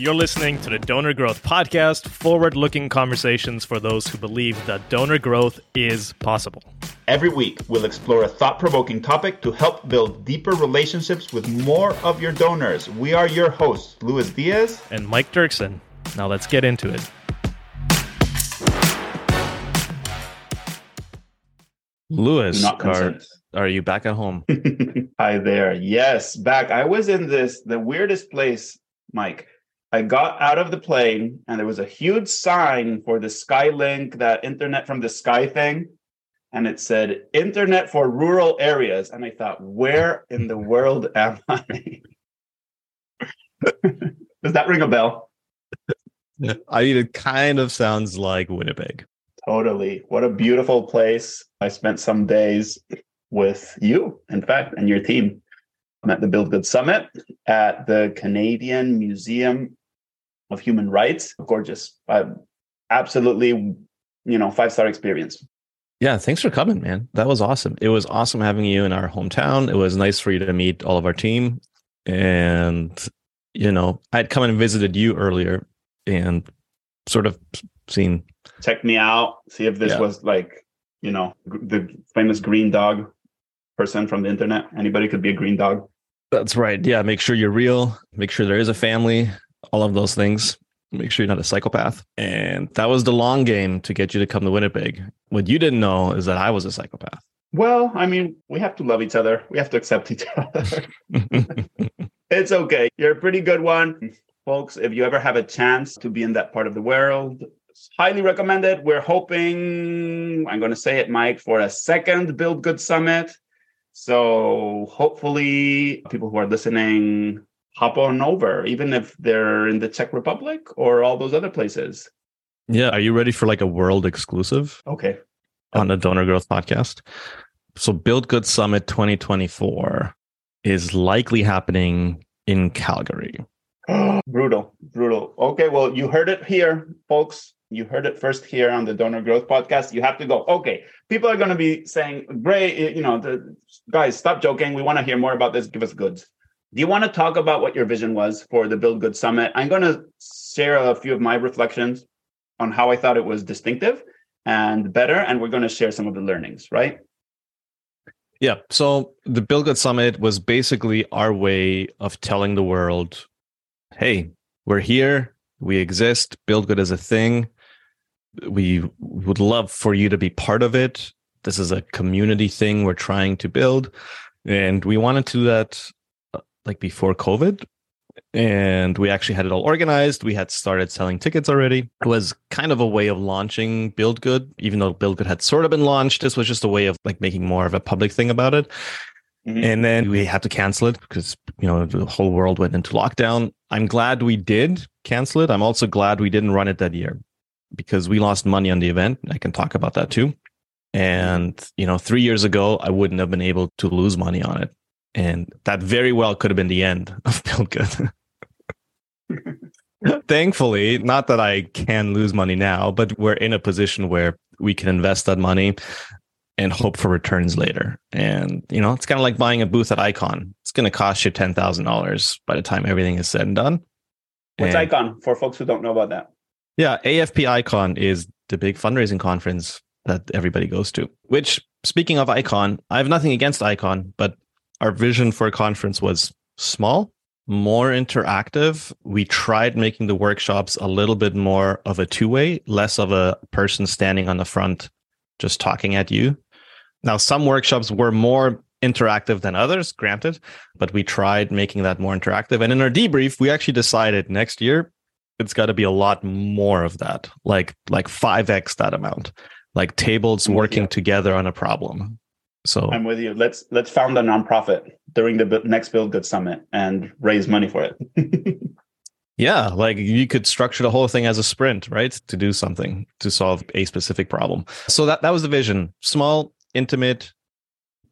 You're listening to the Donor Growth Podcast, forward looking conversations for those who believe that donor growth is possible. Every week, we'll explore a thought provoking topic to help build deeper relationships with more of your donors. We are your hosts, Louis Diez and Mike Duerksen. Now let's get into it. Louis, are, are you back at home? Hi there. Yes, back. I was in this, the weirdest place, Mike. I got out of the plane and there was a huge sign for the Skylink, that internet from the sky thing. And it said internet for rural areas. And I thought, where in the world am I? Does that ring a bell? I mean, it kind of sounds like Winnipeg. Totally. What a beautiful place. I spent some days with you, in fact, and your team. I'm at the Build Good Summit at the Canadian Museum of Human Rights. Gorgeous. Uh, absolutely, you know, five star experience. Yeah, thanks for coming, man. That was awesome. It was awesome having you in our hometown. It was nice for you to meet all of our team. And, you know, I'd come and visited you earlier and sort of seen. Check me out, see if this yeah. was like, you know, the famous green dog person from the internet. Anybody could be a green dog. That's right. Yeah. Make sure you're real. Make sure there is a family, all of those things. Make sure you're not a psychopath. And that was the long game to get you to come to Winnipeg. What you didn't know is that I was a psychopath. Well, I mean, we have to love each other. We have to accept each other. it's okay. You're a pretty good one. Folks, if you ever have a chance to be in that part of the world, highly recommended. We're hoping, I'm going to say it, Mike, for a second Build Good Summit. So hopefully, people who are listening hop on over, even if they're in the Czech Republic or all those other places. Yeah. Are you ready for like a world exclusive? Okay. On the Donor Growth podcast. So, Build Good Summit 2024 is likely happening in Calgary. brutal, brutal. Okay, well, you heard it here, folks. You heard it first here on the Donor Growth Podcast. You have to go. Okay, people are going to be saying, "Great, you know, the, guys, stop joking. We want to hear more about this. Give us goods." Do you want to talk about what your vision was for the Build Good Summit? I'm going to share a few of my reflections on how I thought it was distinctive and better, and we're going to share some of the learnings. Right? Yeah. So the Build Good Summit was basically our way of telling the world, "Hey, we're here. We exist. Build Good is a thing." we would love for you to be part of it. This is a community thing we're trying to build. And we wanted to do that like before COVID. And we actually had it all organized. We had started selling tickets already. It was kind of a way of launching Build Good, even though Build Good had sort of been launched. This was just a way of like making more of a public thing about it. Mm-hmm. And then we had to cancel it because, you know, the whole world went into lockdown. I'm glad we did cancel it. I'm also glad we didn't run it that year because we lost money on the event. I can talk about that too. And, you know, three years ago, I wouldn't have been able to lose money on it. And that very well could have been the end of Build Good. Thankfully, not that I can lose money now, but we're in a position where we can invest that money and hope for returns later. And, you know, it's kind of like buying a booth at Icon. It's going to cost you $10,000 by the time everything is said and done. What's and, Icon for folks who don't know about that? Yeah, AFP Icon is the big fundraising conference that everybody goes to. Which, speaking of Icon, I have nothing against Icon, but our vision for a conference was small, more interactive. We tried making the workshops a little bit more of a two way, less of a person standing on the front just talking at you. Now, some workshops were more interactive than others, granted, but we tried making that more interactive. And in our debrief, we actually decided next year it's got to be a lot more of that, like like five x that amount, like tables mm, working together on a problem. So I'm with you. Let's let's found a nonprofit during the next Build Good Summit and raise money for it. yeah, like you could structure the whole thing as a sprint, right? To do something to solve a specific problem. So that that was the vision: small, intimate,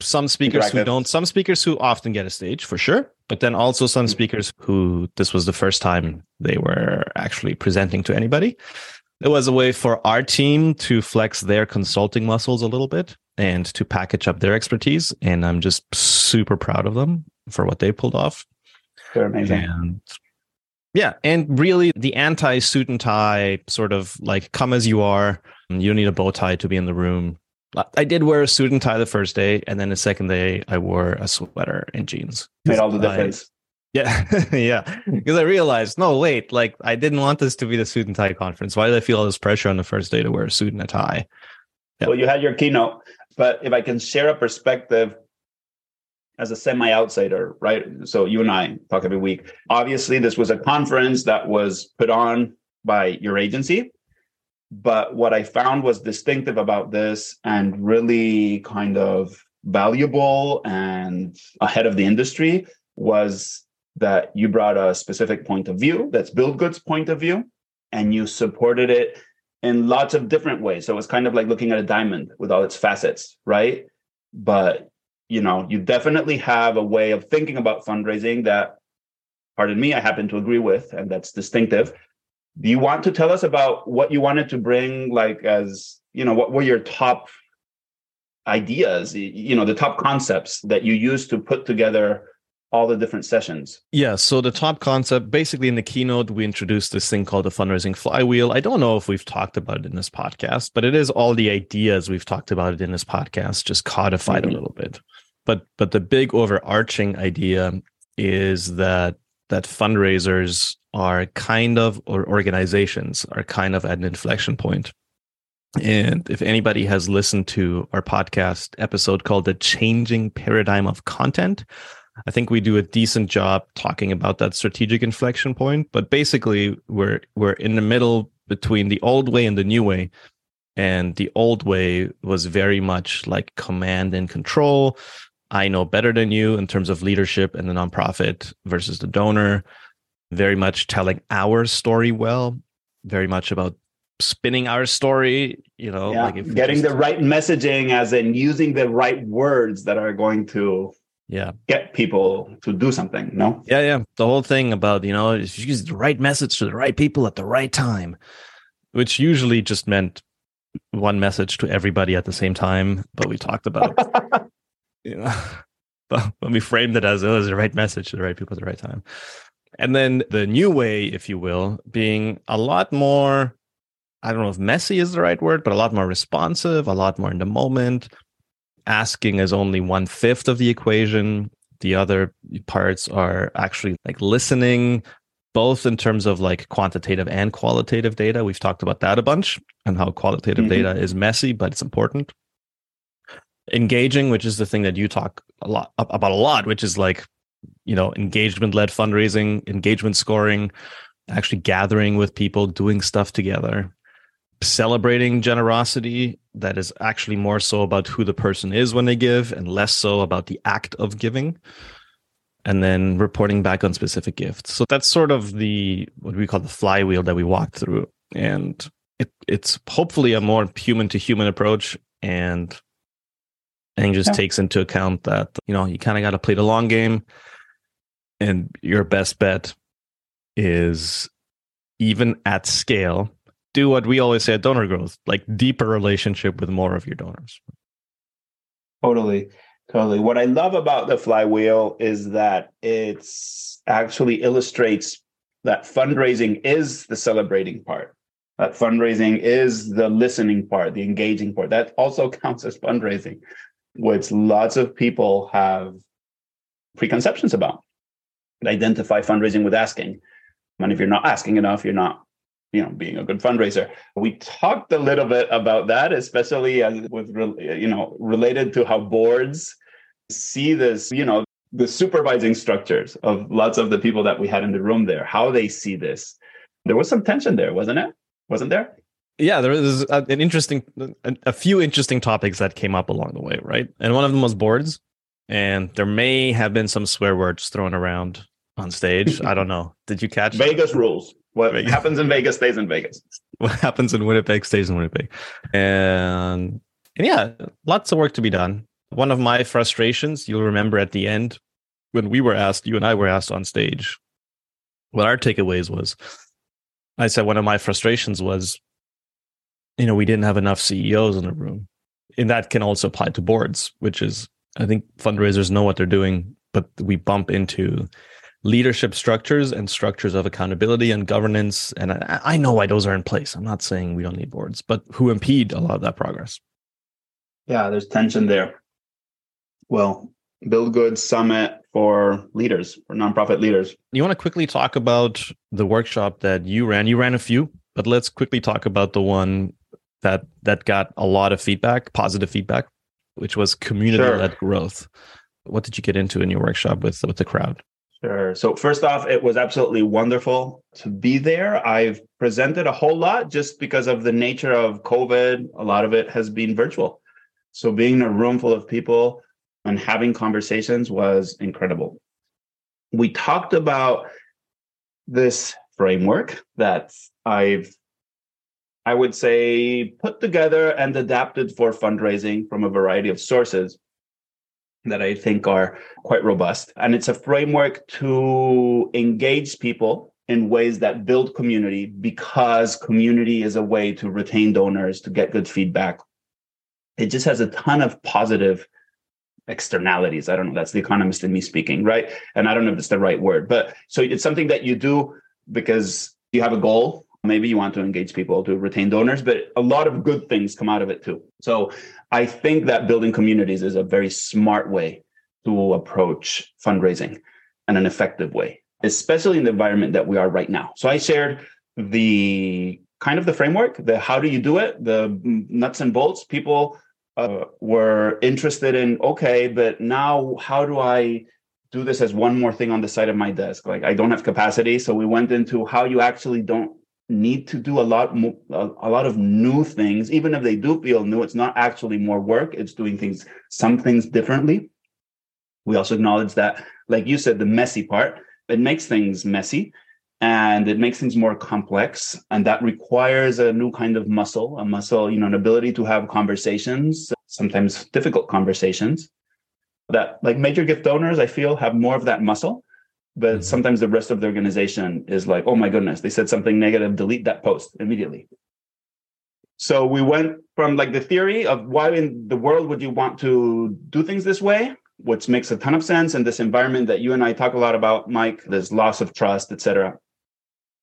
some speakers who don't, some speakers who often get a stage for sure, but then also some mm. speakers who this was the first time they were actually presenting to anybody. It was a way for our team to flex their consulting muscles a little bit and to package up their expertise. And I'm just super proud of them for what they pulled off. They're amazing. And Yeah, and really the anti suit and tie sort of like come as you are. You don't need a bow tie to be in the room. I did wear a suit and tie the first day, and then the second day I wore a sweater and jeans. Made all the difference. I, yeah, yeah. Because I realized, no, wait, like I didn't want this to be the suit and tie conference. Why did I feel all this pressure on the first day to wear a suit and a tie? Yeah. Well, you had your keynote, but if I can share a perspective as a semi outsider, right? So you and I talk every week. Obviously, this was a conference that was put on by your agency. But what I found was distinctive about this and really kind of valuable and ahead of the industry was that you brought a specific point of view that's Build Good's point of view, and you supported it in lots of different ways. So it's kind of like looking at a diamond with all its facets, right? But you know, you definitely have a way of thinking about fundraising that, pardon me, I happen to agree with, and that's distinctive. Do you want to tell us about what you wanted to bring, like as you know, what were your top ideas, you know, the top concepts that you used to put together all the different sessions? Yeah. So the top concept, basically in the keynote, we introduced this thing called the fundraising flywheel. I don't know if we've talked about it in this podcast, but it is all the ideas we've talked about it in this podcast, just codified mm-hmm. a little bit. But but the big overarching idea is that that fundraisers are kind of or organizations are kind of at an inflection point. And if anybody has listened to our podcast episode called The Changing Paradigm of Content, I think we do a decent job talking about that strategic inflection point. But basically, we're we're in the middle between the old way and the new way. And the old way was very much like command and control. I know better than you in terms of leadership and the nonprofit versus the donor. Very much telling our story well, very much about spinning our story, you know, yeah. like getting just, the right messaging as in using the right words that are going to yeah. Get people to do something no? Yeah yeah. The whole thing about you know use the right message to the right people at the right time which usually just meant one message to everybody at the same time but we talked about you know but, but we framed it as oh, it was the right message to the right people at the right time. And then the new way if you will being a lot more i don't know if messy is the right word but a lot more responsive a lot more in the moment asking is only one fifth of the equation. The other parts are actually like listening, both in terms of like quantitative and qualitative data. We've talked about that a bunch and how qualitative mm-hmm. data is messy, but it's important. Engaging, which is the thing that you talk a lot about a lot, which is like, you know, engagement led fundraising, engagement scoring, actually gathering with people, doing stuff together celebrating generosity that is actually more so about who the person is when they give and less so about the act of giving and then reporting back on specific gifts so that's sort of the what we call the flywheel that we walked through and it, it's hopefully a more human to human approach and and just yeah. takes into account that you know you kind of got to play the long game and your best bet is even at scale do what we always say at donor growth like deeper relationship with more of your donors. Totally totally. What i love about the flywheel is that it's actually illustrates that fundraising is the celebrating part. That fundraising is the listening part the engaging part. That also counts as fundraising which lots of people have preconceptions about. Identify fundraising with asking. And if you're not asking enough you're not you know being a good fundraiser. We talked a little bit about that especially as with you know related to how boards see this you know the supervising structures of lots of the people that we had in the room there how they see this. There was some tension there wasn't it? Wasn't there? Yeah there was an interesting a few interesting topics that came up along the way right? And one of them was boards. And there may have been some swear words thrown around on stage. I don't know. Did you catch vegas that? rules what Vegas. happens in Vegas stays in Vegas. What happens in Winnipeg stays in Winnipeg. And, and yeah, lots of work to be done. One of my frustrations, you'll remember at the end when we were asked, you and I were asked on stage, what our takeaways was. I said one of my frustrations was, you know, we didn't have enough CEOs in the room. And that can also apply to boards, which is, I think fundraisers know what they're doing, but we bump into leadership structures and structures of accountability and governance. And I, I know why those are in place. I'm not saying we don't need boards, but who impede a lot of that progress. Yeah, there's tension there. Well, Build Good Summit for leaders, for nonprofit leaders. You want to quickly talk about the workshop that you ran? You ran a few, but let's quickly talk about the one that that got a lot of feedback, positive feedback, which was community-led sure. growth. What did you get into in your workshop with with the crowd? Sure. So first off, it was absolutely wonderful to be there. I've presented a whole lot just because of the nature of COVID. A lot of it has been virtual. So being in a room full of people and having conversations was incredible. We talked about this framework that I've I would say put together and adapted for fundraising from a variety of sources that I think are quite robust. And it's a framework to engage people in ways that build community because community is a way to retain donors, to get good feedback. It just has a ton of positive externalities. I don't know. That's the economist in me speaking, right? And I don't know if it's the right word, but so it's something that you do because you have a goal. Maybe you want to engage people to retain donors, but a lot of good things come out of it too. So I think that building communities is a very smart way to approach fundraising and an effective way, especially in the environment that we are right now. So I shared the kind of the framework, the how do you do it, the nuts and bolts. People uh, were interested in okay but now how do i do this as one more thing on the side of my desk like i don't have capacity so we went into how you actually don't need to do a lot more a, lot of new things. Even if they do feel new it's not actually more work it's doing things some things differently. We also acknowledge that like you said the messy part it makes things messy and it makes things more complex and that requires a new kind of muscle a muscle you know an ability to have conversations sometimes difficult conversations. That like major gift donors i feel have more of that muscle but mm-hmm. sometimes the rest of the organization is like oh my goodness they said something negative delete that post immediately so we went from like the theory of why in the world would you want to do things this way which makes a ton of sense in this environment that you and i talk a lot about mike there's loss of trust etc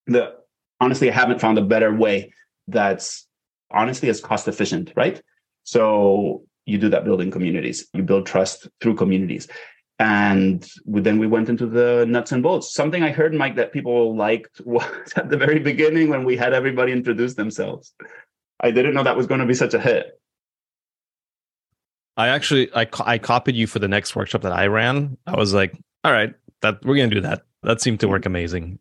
the honestly, I haven't found a better way that's honestly as cost efficient, right? So you do that building communities, you build trust through communities. And we, then we went into the nuts and bolts. Something I heard, Mike, that people liked was at the very beginning when we had everybody introduce themselves. I didn't know that was going to be such a hit. I actually I I copied you for the next workshop that I ran. I was like, all right, that we're gonna do that. That seemed to work amazing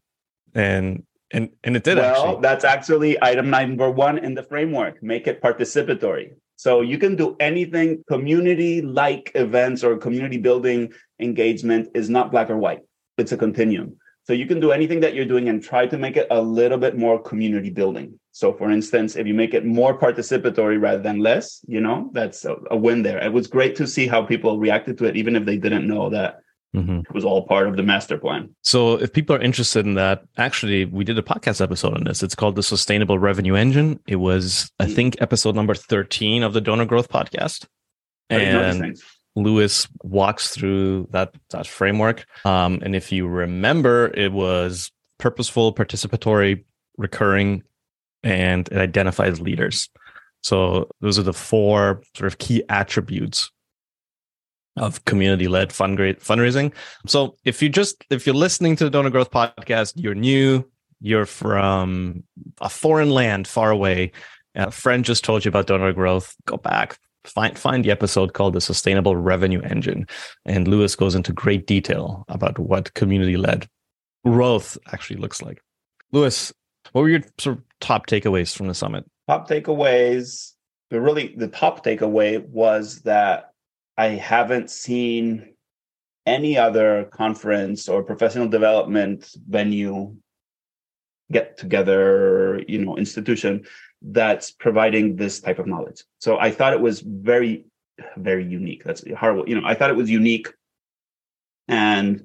and and and it did well actually. that's actually item number one in the framework make it participatory so you can do anything community like events or community building engagement is not black or white it's a continuum so you can do anything that you're doing and try to make it a little bit more community building so for instance if you make it more participatory rather than less you know that's a, a win there it was great to see how people reacted to it even if they didn't know that Mm-hmm. It was all part of the master plan. So, if people are interested in that, actually, we did a podcast episode on this. It's called the Sustainable Revenue Engine. It was, I mm. think, episode number 13 of the Donor Growth Podcast. And Louis walks through that, that framework. Um, and if you remember, it was purposeful, participatory, recurring, and it identifies leaders. So, those are the four sort of key attributes of community-led fundraising. So if you just if you're listening to the Donor Growth podcast, you're new, you're from a foreign land far away, a friend just told you about donor growth, go back, find find the episode called the Sustainable Revenue Engine, and Louis goes into great detail about what community-led growth actually looks like. Louis, what were your sort of top takeaways from the summit? Top takeaways. The really the top takeaway was that I haven't seen any other conference or professional development venue get together, you know, institution that's providing this type of knowledge. So I thought it was very, very unique. That's hard. You know, I thought it was unique. And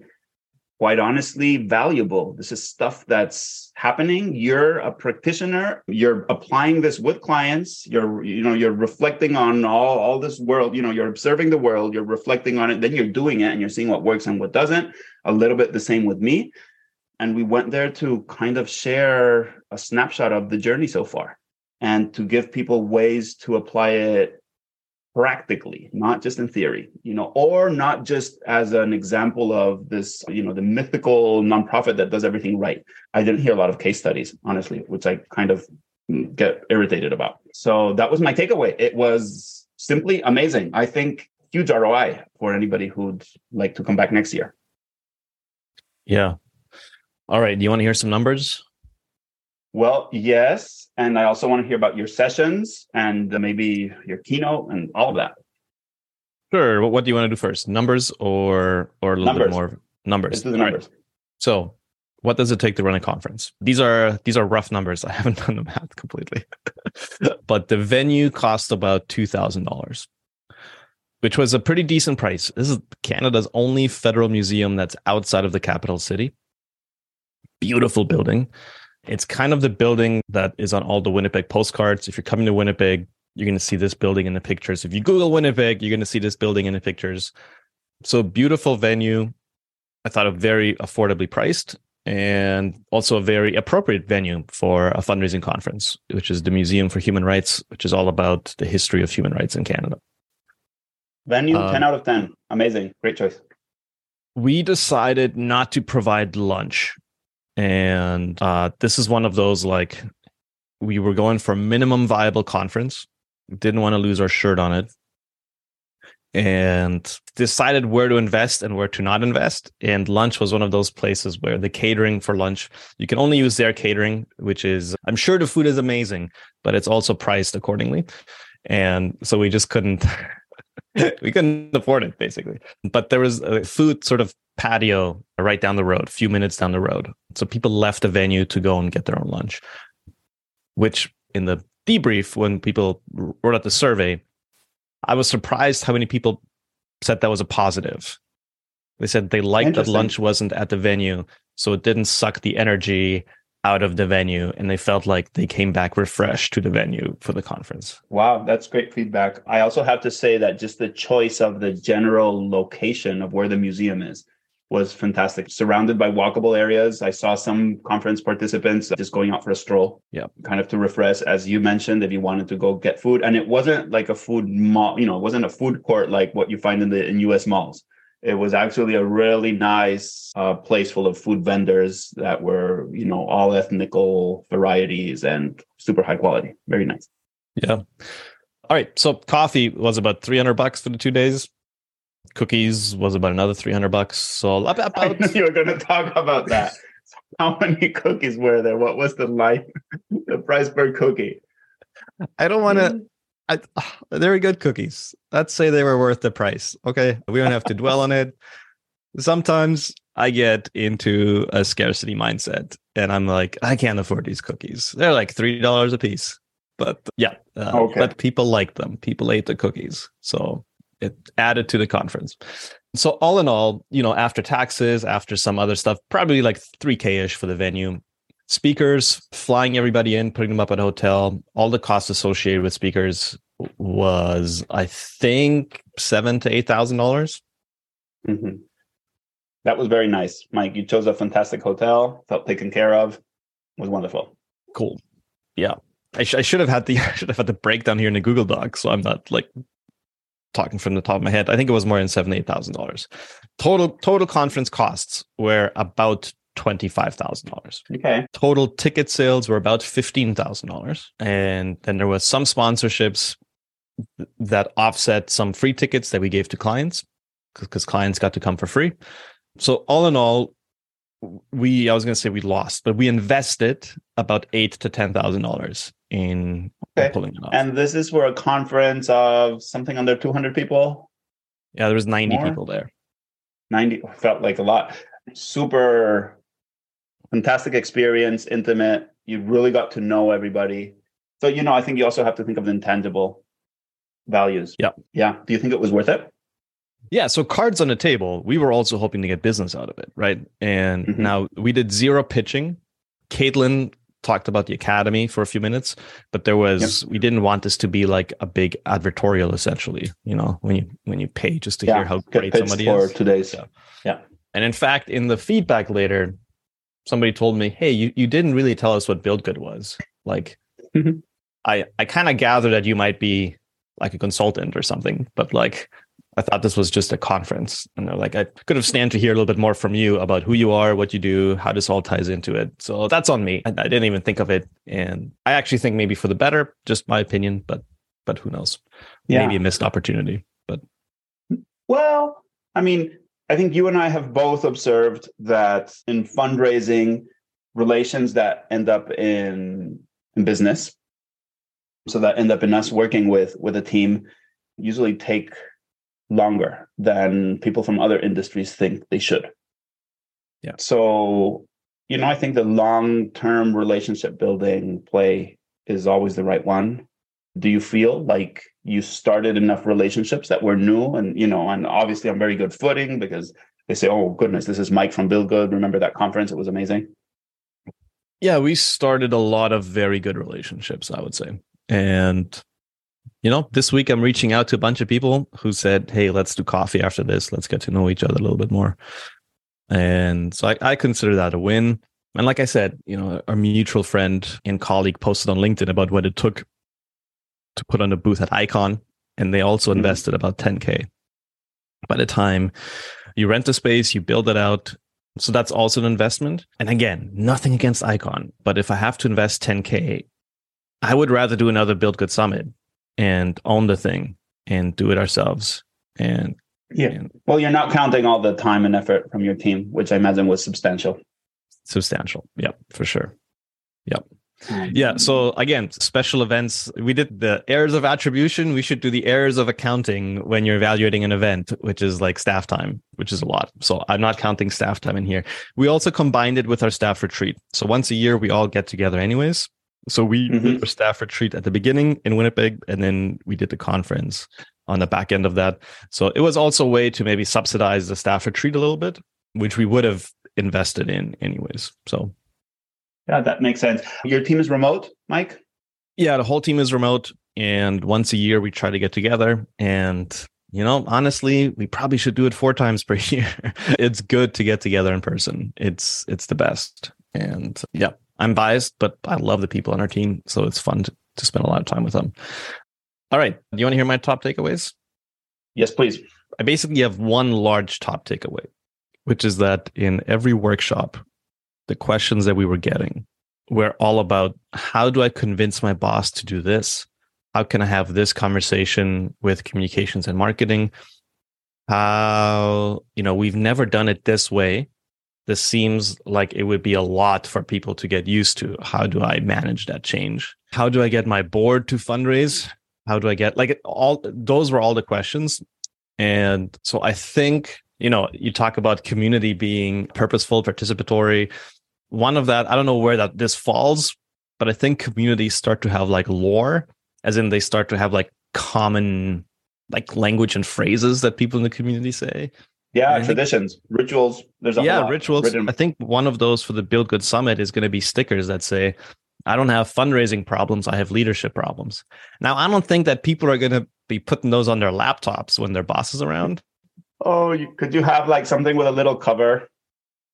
quite honestly valuable. This is stuff that's happening. You're a practitioner. You're applying this with clients. You're, you know, you're reflecting on all, all this world. You know, you're observing the world. You're reflecting on it. Then you're doing it and you're seeing what works and what doesn't. A little bit the same with me. And we went there to kind of share a snapshot of the journey so far and to give people ways to apply it practically not just in theory you know or not just as an example of this you know the mythical nonprofit that does everything right. I didn't hear a lot of case studies honestly which i kind of mm, get irritated about. So that was my takeaway. It was simply amazing. I think huge roi for anybody who'd like to come back next year. Yeah. All right. Do you want to hear some numbers well, yes. And I also want to hear about your sessions and maybe your keynote and all of that. Sure. What, do you want to do first? Numbers or or a little numbers. bit more numbers? Numbers. Right. So what does it take to run a conference? These are these are rough numbers. I haven't done the math completely. but the venue cost about two thousand dollars, which was a pretty decent price. This is Canada's only federal museum that's outside of the capital city. Beautiful building. It's kind of the building that is on all the Winnipeg postcards. If you're coming to Winnipeg, you're going to see this building in the pictures. If you Google Winnipeg, you're going to see this building in the pictures. So beautiful venue. I thought a very affordably priced and also a very appropriate venue for a fundraising conference, which is the Museum for Human Rights, which is all about the history of human rights in Canada. Venue, um, 10 out of 10. Amazing. Great choice. We decided not to provide lunch and uh, this is one of those like we were going for minimum viable conference, didn't want to lose our shirt on it, and decided where to invest and where to not invest. And lunch was one of those places where the catering for lunch, you can only use their catering, which is, I'm sure the food is amazing, but it's also priced accordingly. And so we just couldn't. we couldn't afford it basically but there was a food sort of patio right down the road, a few minutes down the road. So people left the venue to go and get their own lunch, which in the debrief, when people wrote out the survey, I was surprised how many people said that was a positive. They said they liked that lunch wasn't at the venue, so it didn't suck the energy out of the venue and they felt like they came back refreshed to the venue for the conference. Wow, that's great feedback. I also have to say that just the choice of the general location of where the museum is was fantastic. Surrounded by walkable areas. I saw some conference participants just going out for a stroll. Yeah. Kind of to refresh, as you mentioned, if you wanted to go get food. And it wasn't like a food mall, you know, it wasn't a food court like what you find in the in US malls. It was actually a really nice uh, place full of food vendors that were, you know, all ethnical varieties and super high quality. Very nice. Yeah. All right. So coffee was about 300 bucks for the two days cookies was about another 300 bucks so about, about... you were going to talk about that how many cookies were there what was the life the price per cookie i don't want to I, they were good cookies let's say they were worth the price okay we don't have to dwell on it sometimes i get into a scarcity mindset and i'm like i can't afford these cookies they're like three dollars a piece but yeah uh, okay. but people like them people ate the cookies so it added to the conference. So all in all, you know, after taxes, after some other stuff, probably like 3K ish for the venue. Speakers, flying everybody in, putting them up at a hotel, all the costs associated with speakers was, I think, seven to eight thousand dollars. Mm-hmm. That was very nice, Mike. You chose a fantastic hotel, felt taken care of, it was wonderful. Cool. Yeah, I, sh- I, should have had the I should have had the breakdown here in the Google Doc, so I'm not like talking from the top of my head, I think it was more than seven, eight thousand dollars. Total total conference costs were about twenty-five thousand dollars. Okay. Total ticket sales were about fifteen thousand dollars, and then there was some sponsorships that offset some free tickets that we gave to clients because clients got to come for free. So all in all, we I was going to say we lost, but we invested about eight to ten thousand dollars in okay. pulling it off. And this is for a conference of something under two hundred people. Yeah, there was ninety More? people there. Ninety felt like a lot. Super fantastic experience, intimate. You really got to know everybody. So you know, I think you also have to think of the intangible values. Yeah, yeah. Do you think it was worth it? Yeah, so cards on the table. We were also hoping to get business out of it, right? And mm-hmm. now we did zero pitching. Caitlin talked about the academy for a few minutes, but there was yep. we didn't want this to be like a big advertorial essentially, you know, when you when you pay just to yeah, hear how great somebody for is. today's. Yeah. yeah. And in fact, in the feedback later, somebody told me, "Hey, you, you didn't really tell us what Build Good was." Like mm-hmm. I I kind of gather that you might be like a consultant or something, but like I thought this was just a conference. And they're like, I could have stand to hear a little bit more from you about who you are, what you do, how this all ties into it. So that's on me. I, I didn't even think of it. And I actually think maybe for the better, just my opinion, but but who knows? Yeah. Maybe a missed opportunity. But well, I mean, I think you and I have both observed that in fundraising, relations that end up in in business, so that end up in us working with with a team, usually take longer than people from other industries think they should. Yeah. So, you know, I think the long term relationship building play is always the right one. Do you feel like you started enough relationships that were new? And, you know, and obviously I'm very good footing because they say, oh, goodness, this is Mike from Build Good. Remember that conference? It was amazing. Yeah, we started a lot of very good relationships, I would say. And you know, this week I'm reaching out to a bunch of people who said, Hey, let's do coffee after this. Let's get to know each other a little bit more. And so I, I consider that a win. And like I said, you know, our mutual friend and colleague posted on LinkedIn about what it took to put on a booth at Icon. And they also mm-hmm. invested about 10K. By the time you rent the space, you build it out. So that's also an investment. And again, nothing against Icon, but if I have to invest 10K, I would rather do another Build Good Summit and own the thing and do it ourselves. And yeah, and, well, you're not counting all the time and effort from your team, which I imagine was substantial. Substantial. Yep, for sure. Yep. Yeah. So again, special events. We did the errors of attribution. We should do the errors of accounting when you're evaluating an event, which is like staff time, which is a lot. So I'm not counting staff time in here. We also combined it with our staff retreat. So once a year, we all get together anyways. So we mm-hmm. did a staff retreat at the beginning in Winnipeg, and then we did the conference on the back end of that. So it was also a way to maybe subsidize the staff retreat a little bit, which we would have invested in anyways. So yeah, that makes sense. Your team is remote, Mike? Yeah, the whole team is remote. And once a year we try to get together. And you know, honestly, we probably should do it four times per year. it's good to get together in person. It's it's the best. And yeah, I'm biased, but I love the people on our team. So it's fun to, to spend a lot of time with them. All right. Do you want to hear my top takeaways? Yes, please. I basically have one large top takeaway, which is that in every workshop, the questions that we were getting were all about how do I convince my boss to do this? How can I have this conversation with communications and marketing? How, you know, we've never done it this way this seems like it would be a lot for people to get used to. How do I manage that change? How do I get my board to fundraise? How do I get like all those were all the questions. And so I think, you know, you talk about community being purposeful, participatory. One of that, I don't know where that this falls, but I think communities start to have like lore, as in they start to have like common like language and phrases that people in the community say. Yeah, traditions, think, rituals. There's a yeah rituals. Written. I think one of those for the Build Good Summit is going to be stickers that say, "I don't have fundraising problems. I have leadership problems." Now, I don't think that people are going to be putting those on their laptops when their boss is around. Oh, you, could you have like something with a little cover,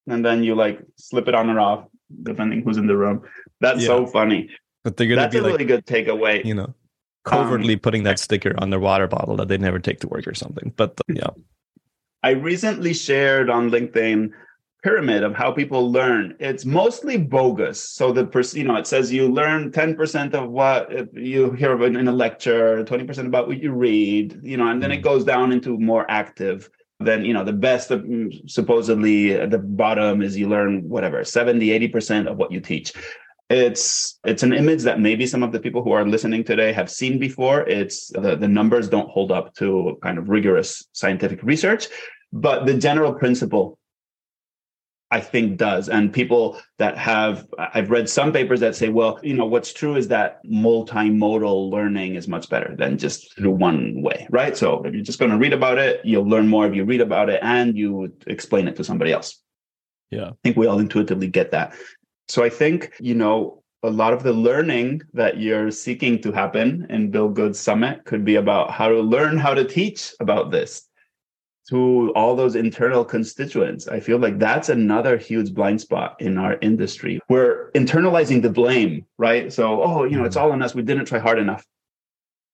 and then you like slip it on or off depending who's in the room. That's yeah. so funny. But they're going to be a like, really good takeaway. You know, covertly um, putting that sticker on their water bottle that they never take to work or something. But yeah. I recently shared on LinkedIn pyramid of how people learn. It's mostly bogus. So the person, you know, it says you learn 10% of what you hear in a lecture, 20% about what you read, you know, and then it mm. goes down into more active. Then, you know, the best mm, supposedly at the bottom is you learn whatever, 70, 80% of what you teach. It's it's an image that maybe some of the people who are listening today have seen before. It's the, the numbers don't hold up to kind of rigorous scientific research but the general principle I think does. And people that have, I've read some papers that say, well, you know, what's true is that multimodal learning is much better than just through one way, right? So if you're just going to read about it, you'll learn more if you read about it and you explain it to somebody else. Yeah. I think we all intuitively get that. So I think, you know, a lot of the learning that you're seeking to happen in Build Good Summit could be about how to learn how to teach about this to all those internal constituents. I feel like that's another huge blind spot in our industry. We're internalizing the blame, right? So, oh, you know, it's all on us. We didn't try hard enough.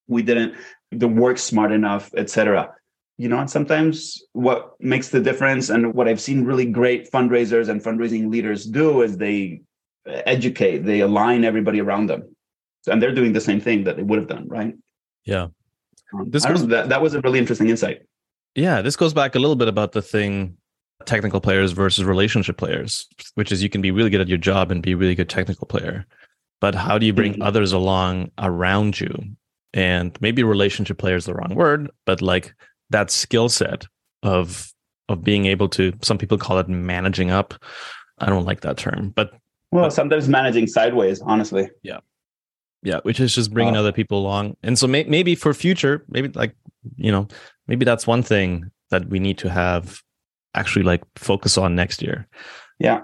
We didn't the work smart enough, etc. You know, and sometimes what makes the difference and what I've seen really great fundraisers and fundraising leaders do is they educate, they align everybody around them. And they're doing the same thing that they would have done, right? Yeah. Um, this was, that, that was a really interesting insight. Yeah, this goes back a little bit about the thing technical players versus relationship players, which is you can be really good at your job and be a really good technical player. But how do you bring mm-hmm. others along around you? And maybe relationship player is the wrong word, but like that skill set of of being able to some people call it managing up. I don't like that term, but well, but, sometimes managing sideways, honestly. Yeah. Yeah, which is just bringing uh, other people along. And so may- maybe for future, maybe like, you know, maybe that's one thing that we need to have actually like focus on next year. Yeah.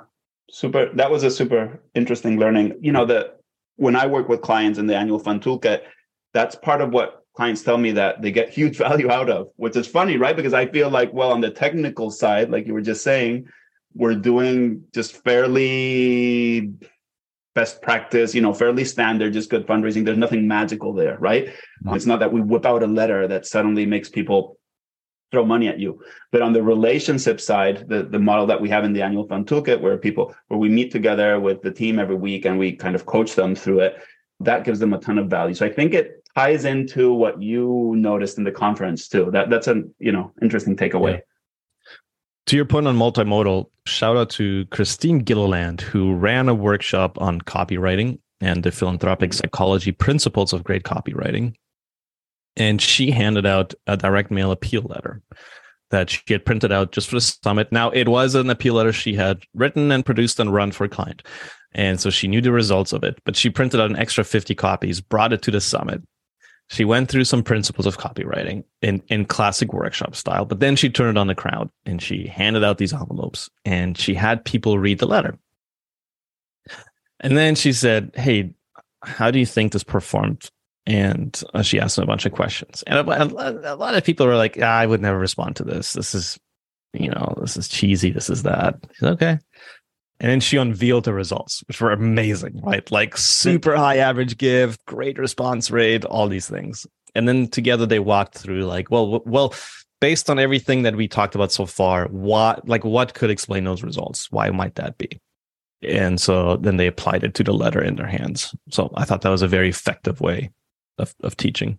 Super. That was a super interesting learning. You know, that when I work with clients in the annual fund toolkit, that's part of what clients tell me that they get huge value out of, which is funny, right? Because I feel like, well, on the technical side, like you were just saying, we're doing just fairly best practice, you know, fairly standard, just good fundraising. There's nothing magical there, right? It's not that we whip out a letter that suddenly makes people throw money at you. But on the relationship side, the, the model that we have in the annual fund toolkit, where people, where we meet together with the team every week and we kind of coach them through it, that gives them a ton of value. So I think it ties into what you noticed in the conference too. That that's a you know interesting takeaway. Yeah to your point on multimodal, shout out to Christine Gilliland, who ran a workshop on copywriting and the philanthropic psychology principles of great copywriting. And she handed out a direct mail appeal letter that she had printed out just for the summit. Now, it was an appeal letter she had written and produced and run for a client. And so she knew the results of it, but she printed out an extra 50 copies, brought it to the summit, she went through some principles of copywriting in, in classic workshop style, but then she turned on the crowd and she handed out these envelopes and she had people read the letter. And then she said, Hey, how do you think this performed? And uh, she asked them a bunch of questions. And a, a, a lot of people were like, I would never respond to this. This is, you know, this is cheesy. This is that. Said, okay. And then she unveiled the results, which were amazing, right? Like super high average give, great response rate, all these things. And then together they walked through like, well, well, based on everything that we talked about so far, what like what could explain those results? Why might that be? And so then they applied it to the letter in their hands. So I thought that was a very effective way of, of teaching.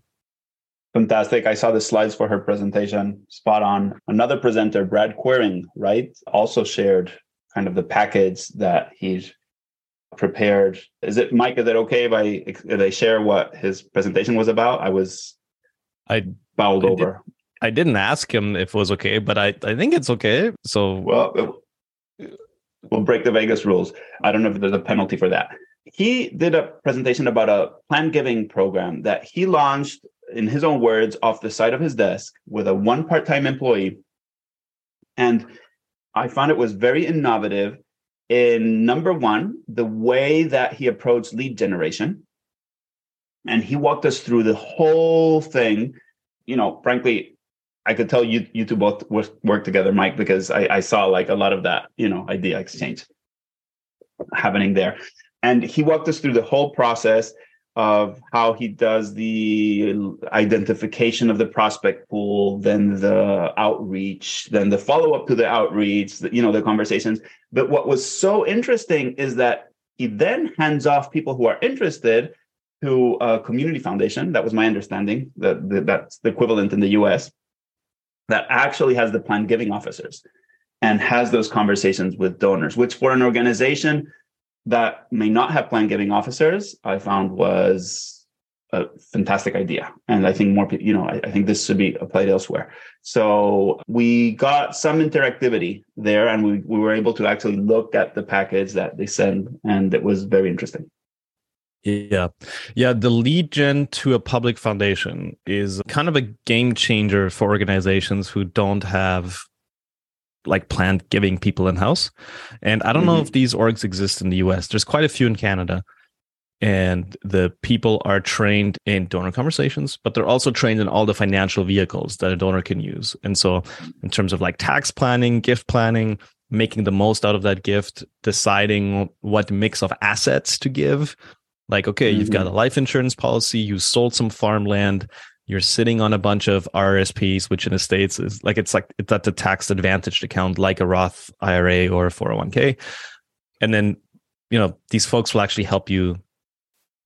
Fantastic. I saw the slides for her presentation. Spot on. Another presenter, Brad Quering, right? Also shared kind of the package that he's prepared. Is it Mike? Is it okay if I if I share what his presentation was about? I was I bowled I over. Did, I didn't ask him if it was okay, but I I think it's okay. So well, we'll break the Vegas rules. I don't know if there's a penalty for that. He did a presentation about a plan giving program that he launched in his own words off the side of his desk with a one part-time employee and I found it was very innovative in number one, the way that he approached lead generation. And he walked us through the whole thing. You know, frankly, I could tell you you two both work together, Mike, because I, I saw like a lot of that, you know, idea exchange happening there. And he walked us through the whole process of how he does the identification of the prospect pool, then the outreach, then the follow up to the outreach, you know, the conversations. But what was so interesting is that he then hands off people who are interested to a community foundation. That was my understanding. That, that that's the equivalent in the U.S. That actually has the plan giving officers and has those conversations with donors. Which for an organization that may not have plan giving officers, I found was a fantastic idea. And I think more people, you know, I, I, think this should be applied elsewhere. So we got some interactivity there and we, we were able to actually look at the package that they send. And it was very interesting. Yeah. Yeah. The lead gen to a public foundation is kind of a game changer for organizations who don't have like planned giving people in house. And I don't mm-hmm. know if these orgs exist in the US. There's quite a few in Canada and the people are trained in donor conversations but they're also trained in all the financial vehicles that a donor can use and so in terms of like tax planning gift planning making the most out of that gift deciding what mix of assets to give like okay you've got a mm-hmm. life insurance policy you sold some farmland you're sitting on a bunch of RRSPs, which in the States is like it's like it's at the tax advantaged account, like a Roth IRA or a 401k. And then, you know, these folks will actually help you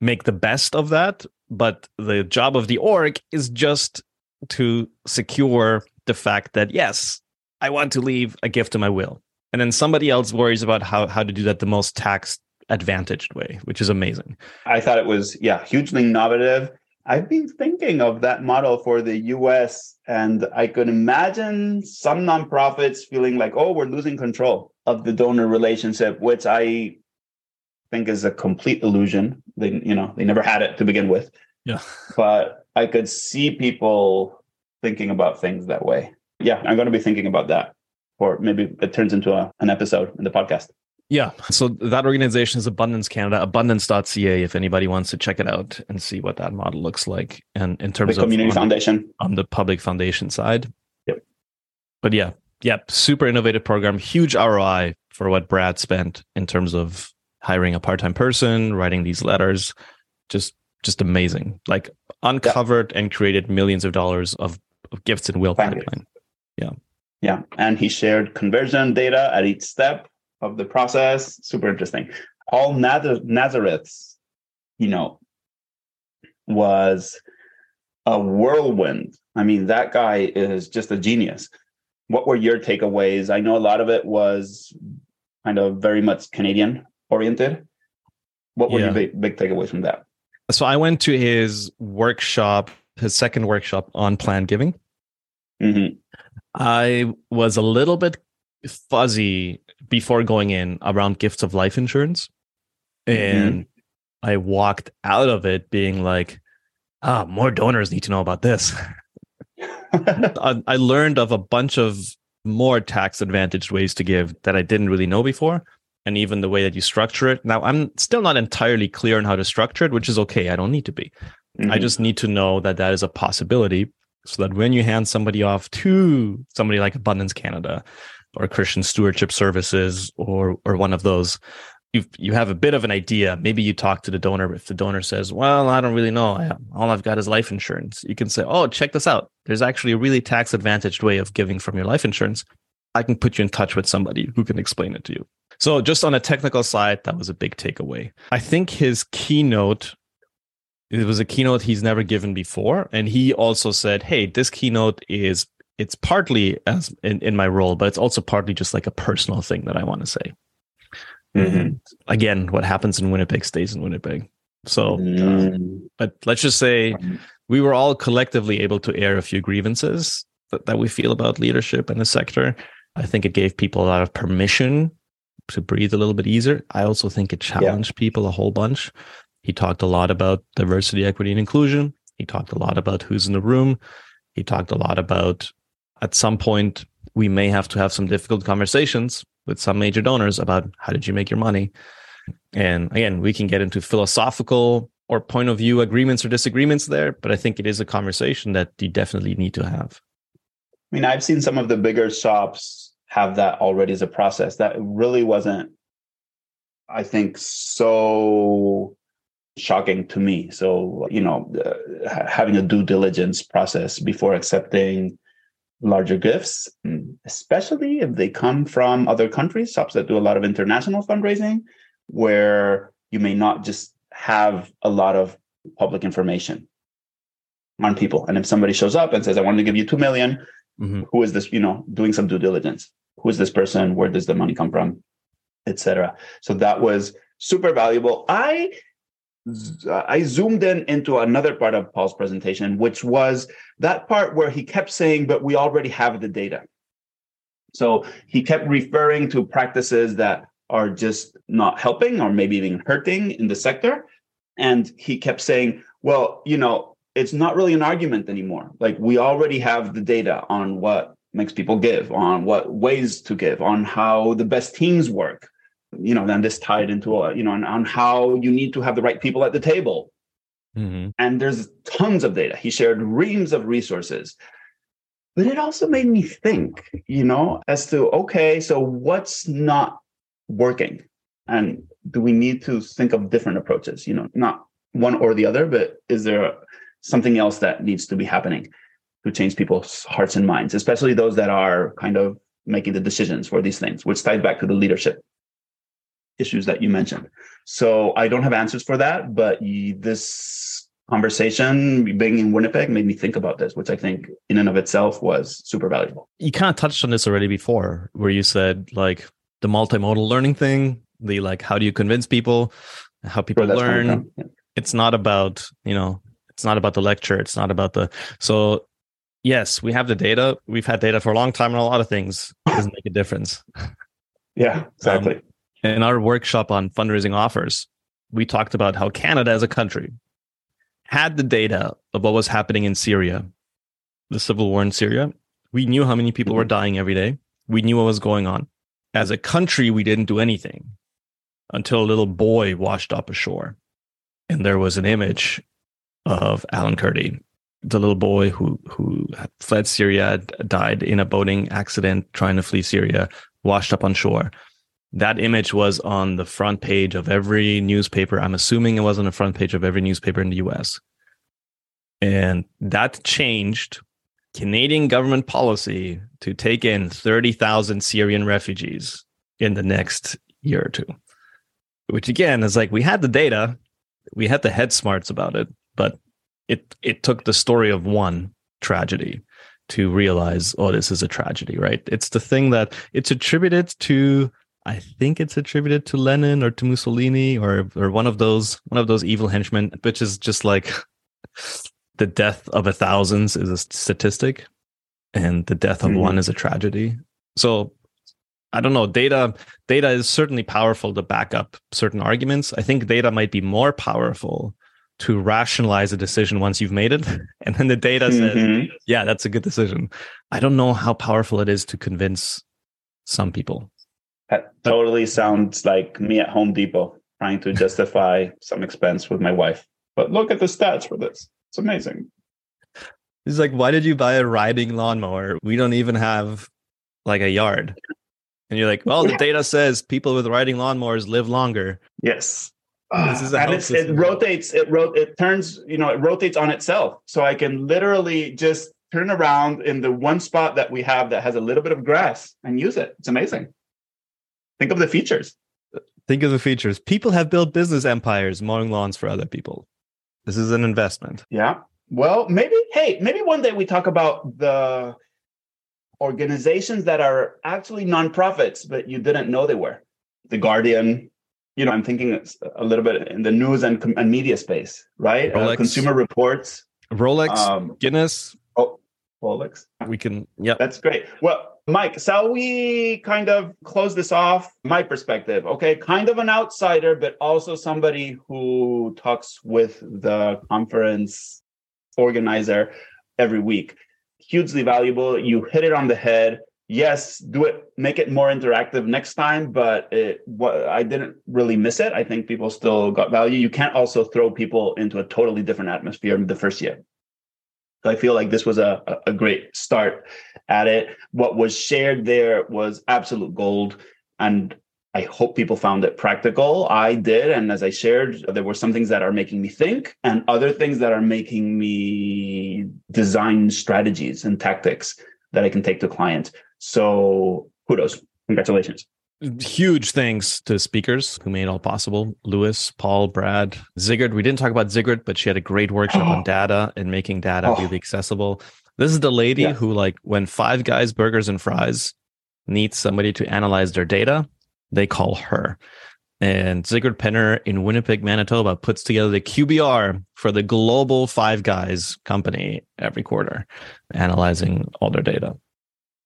make the best of that. But the job of the org is just to secure the fact that, yes, I want to leave a gift to my will. And then somebody else worries about how, how to do that the most tax advantaged way, which is amazing. I thought it was, yeah, hugely innovative. I've been thinking of that model for the US, and I could imagine some nonprofits feeling like, oh, we're losing control of the donor relationship, which I think is a complete illusion. They, you know, they never had it to begin with. Yeah. But I could see people thinking about things that way. Yeah, I'm going to be thinking about that, or maybe it turns into a, an episode in the podcast. Yeah. So that organization is Abundance Canada, abundance.ca, if anybody wants to check it out and see what that model looks like. And in terms the community of community foundation on the public foundation side. Yep. But yeah, yep. super innovative program, huge ROI for what Brad spent in terms of hiring a part-time person, writing these letters, just just amazing. Like uncovered and created millions of dollars of, of gifts and will pipeline. Yeah. Yeah. And he shared conversion data at each step of the process. Super interesting. Paul Nazareth's, you know, was a whirlwind. I mean, that guy is just a genius. What were your takeaways? I know a lot of it was kind of very much Canadian oriented. What were yeah. your big, big takeaways from that? So I went to his workshop, his second workshop on planned giving. Mm-hmm. I was a little bit fuzzy before going in around gifts of life insurance. And mm-hmm. I walked out of it being like, ah, more donors need to know about this. I, I learned of a bunch of more tax advantaged ways to give that I didn't really know before and even the way that you structure it. Now, I'm still not entirely clear on how to structure it, which is okay. I don't need to be. Mm-hmm. I just need to know that that is a possibility so that when you hand somebody off to somebody like Abundance Canada or Christian Stewardship Services or or one of those, you you have a bit of an idea. Maybe you talk to the donor. If the donor says, "Well, I don't really know. I, all I've got is life insurance," you can say, "Oh, check this out. There's actually a really tax advantaged way of giving from your life insurance. I can put you in touch with somebody who can explain it to you." So, just on a technical side, that was a big takeaway. I think his keynote it was a keynote he's never given before, and he also said, "Hey, this keynote is it's partly as in, in my role, but it's also partly just like a personal thing that I want to say." Mm-hmm. Again, what happens in Winnipeg stays in Winnipeg. So, mm. but let's just say we were all collectively able to air a few grievances that, that we feel about leadership in the sector. I think it gave people a lot of permission to breathe a little bit easier. I also think it challenged yeah. people a whole bunch. He talked a lot about diversity, equity, and inclusion. He talked a lot about who's in the room. He talked a lot about at some point we may have to have some difficult conversations with some major donors about how did you make your money. And again, we can get into philosophical or point of view agreements or disagreements there, but I think it is a conversation that you definitely need to have. I mean, I've seen some of the bigger shops have that already as a process. That really wasn't, I think, so shocking to me. So, you know, uh, having a due diligence process before accepting larger gifts, mm, especially if they come from other countries, shops that do a lot of international fundraising, where you may not just have a lot of public information on people. And if somebody shows up and says, I want to give you 2 million, mm-hmm. who is this, you know, doing some due diligence? Who is this person? Where does the money come from? Etc so that was super valuable. I Uh, I zoomed in into another part of Paul's presentation, which was that part where he kept saying, but we already have the data. So he kept referring to practices that are just not helping or maybe even hurting in the sector. And he kept saying, well, you know, it's not really an argument anymore. Like we already have the data on what makes people give, on what ways to give, on how the best teams work. You know, then this tied into a, you know, on, on how you need to have the right people at the table. Mm-hmm. And there's tons of data. He shared reams of resources. But it also made me think, you know, as to okay, so what's not working? And do we need to think of different approaches? You know, not one or the other, but is there something else that needs to be happening to change people's hearts and minds, especially those that are kind of making the decisions for these things, which ties back to the leadership issues that you mentioned. So I don't have answers for that, but this conversation being in Winnipeg made me think about this, which I think in and of itself was super valuable. You kind of touched on this already before, where you said like the multimodal learning thing, the like how do you convince people, how people learn. Yeah. It's not about, you know, it's not about the lecture. It's not about the so yes, we have the data. We've had data for a long time on a lot of things. It doesn't make a difference. Yeah, exactly. Um, in our workshop on fundraising offers, we talked about how Canada as a country had the data of what was happening in Syria, the civil war in Syria. We knew how many people were dying every day. We knew what was going on. As a country, we didn't do anything until a little boy washed up ashore. And there was an image of Alan Kurdi, the little boy who who fled Syria, died in a boating accident trying to flee Syria, washed up on shore. That image was on the front page of every newspaper. I'm assuming it was on the front page of every newspaper in the US. And that changed Canadian government policy to take in 30,000 Syrian refugees in the next year or two. Which again is like we had the data, we had the head smarts about it, but it it took the story of one tragedy to realize oh this is a tragedy right it's the thing that it's attributed to i think it's attributed to lenin or to mussolini or or one of those one of those evil henchmen which is just like the death of a thousands is a statistic and the death of mm-hmm. one is a tragedy so i don't know data data is certainly powerful to back up certain arguments i think data might be more powerful to rationalize a decision once you've made it. And then the data mm-hmm. says, yeah, that's a good decision. I don't know how powerful it is to convince some people. That totally sounds like me at Home Depot trying to justify some expense with my wife. But look at the stats for this. It's amazing. He's like, why did you buy a riding lawnmower? We don't even have like a yard. And you're like, well, the data says people with riding lawnmowers live longer. Yes this ah, is and it rotates it ro- it turns you know it rotates on itself so i can literally just turn around in the one spot that we have that has a little bit of grass and use it it's amazing think of the features think of the features people have built business empires mowing lawns for other people this is an investment yeah well maybe hey maybe one day we talk about the organizations that are actually nonprofits but you didn't know they were the guardian you know, I'm thinking a little bit in the news and, and media space, right? Uh, consumer reports, Rolex, um, Guinness. Oh, Rolex. We can, yeah. That's great. Well, Mike, shall we kind of close this off? My perspective, okay, kind of an outsider, but also somebody who talks with the conference organizer every week. Hugely valuable. You hit it on the head yes, do it, make it more interactive next time. But it, what, I didn't really miss it. I think people still got value. You can't also throw people into a totally different atmosphere the first year. I feel like this was a, a great start at it. What was shared there was absolute gold. And I hope people found it practical. I did. And as I shared, there were some things that are making me think and other things that are making me design strategies and tactics that I can take to clients. So kudos. Congratulations. Huge thanks to speakers who made it all possible. Louis, Paul, Brad, Sigrid. We didn't talk about Sigrid, but she had a great workshop oh. on data and making data oh. really accessible. This is the lady yeah. who, like, when Five Guys Burgers and Fries needs somebody to analyze their data, they call her. And Sigrid Penner in Winnipeg, Manitoba puts together the QBR for the global Five Guys company every quarter, analyzing all their data.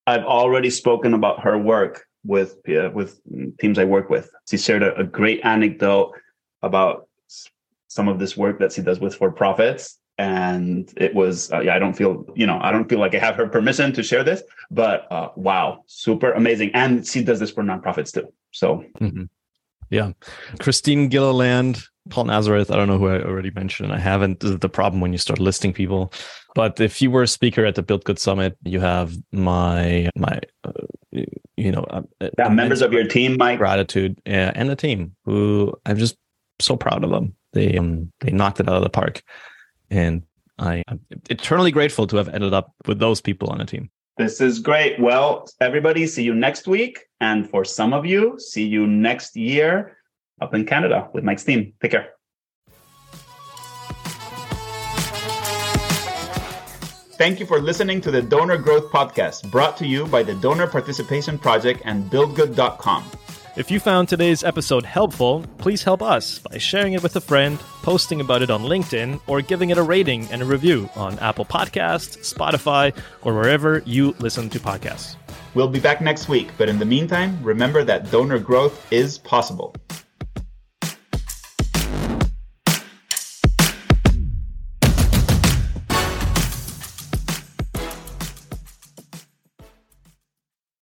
I've already spoken about her work with with teams I work with. She shared a, a great anecdote about some of this work that she does with for profits and it was uh, yeah i don't feel you know i don't feel like i have her permission to share this but uh, wow super amazing. And she does this for nonprofits too. So. Mm-hmm. yeah. Christine gilliland paul nazareth i don't know who i already mentioned i haven't. The problem when you start listing people but if you were a speaker at the build good summit you have my my uh, you know uh, yeah, members of your team mike gratitude yeah, and the team who i'm just so proud of them they um they knocked it out of the park and I am eternally grateful to have ended up with those people on a team. This is great. Well, everybody, see you next week. And for some of you, see you next year up in Canada with Mike's team. Take care. Thank you for listening to the Donor Growth Podcast, brought to you by the Donor Participation Project and BuildGood.com. If you found today's episode helpful, please help us by sharing it with a friend, posting about it on LinkedIn, or giving it a rating and a review on Apple Podcasts, Spotify, or wherever you listen to podcasts. We'll be back next week, but in the meantime, remember that donor growth is possible.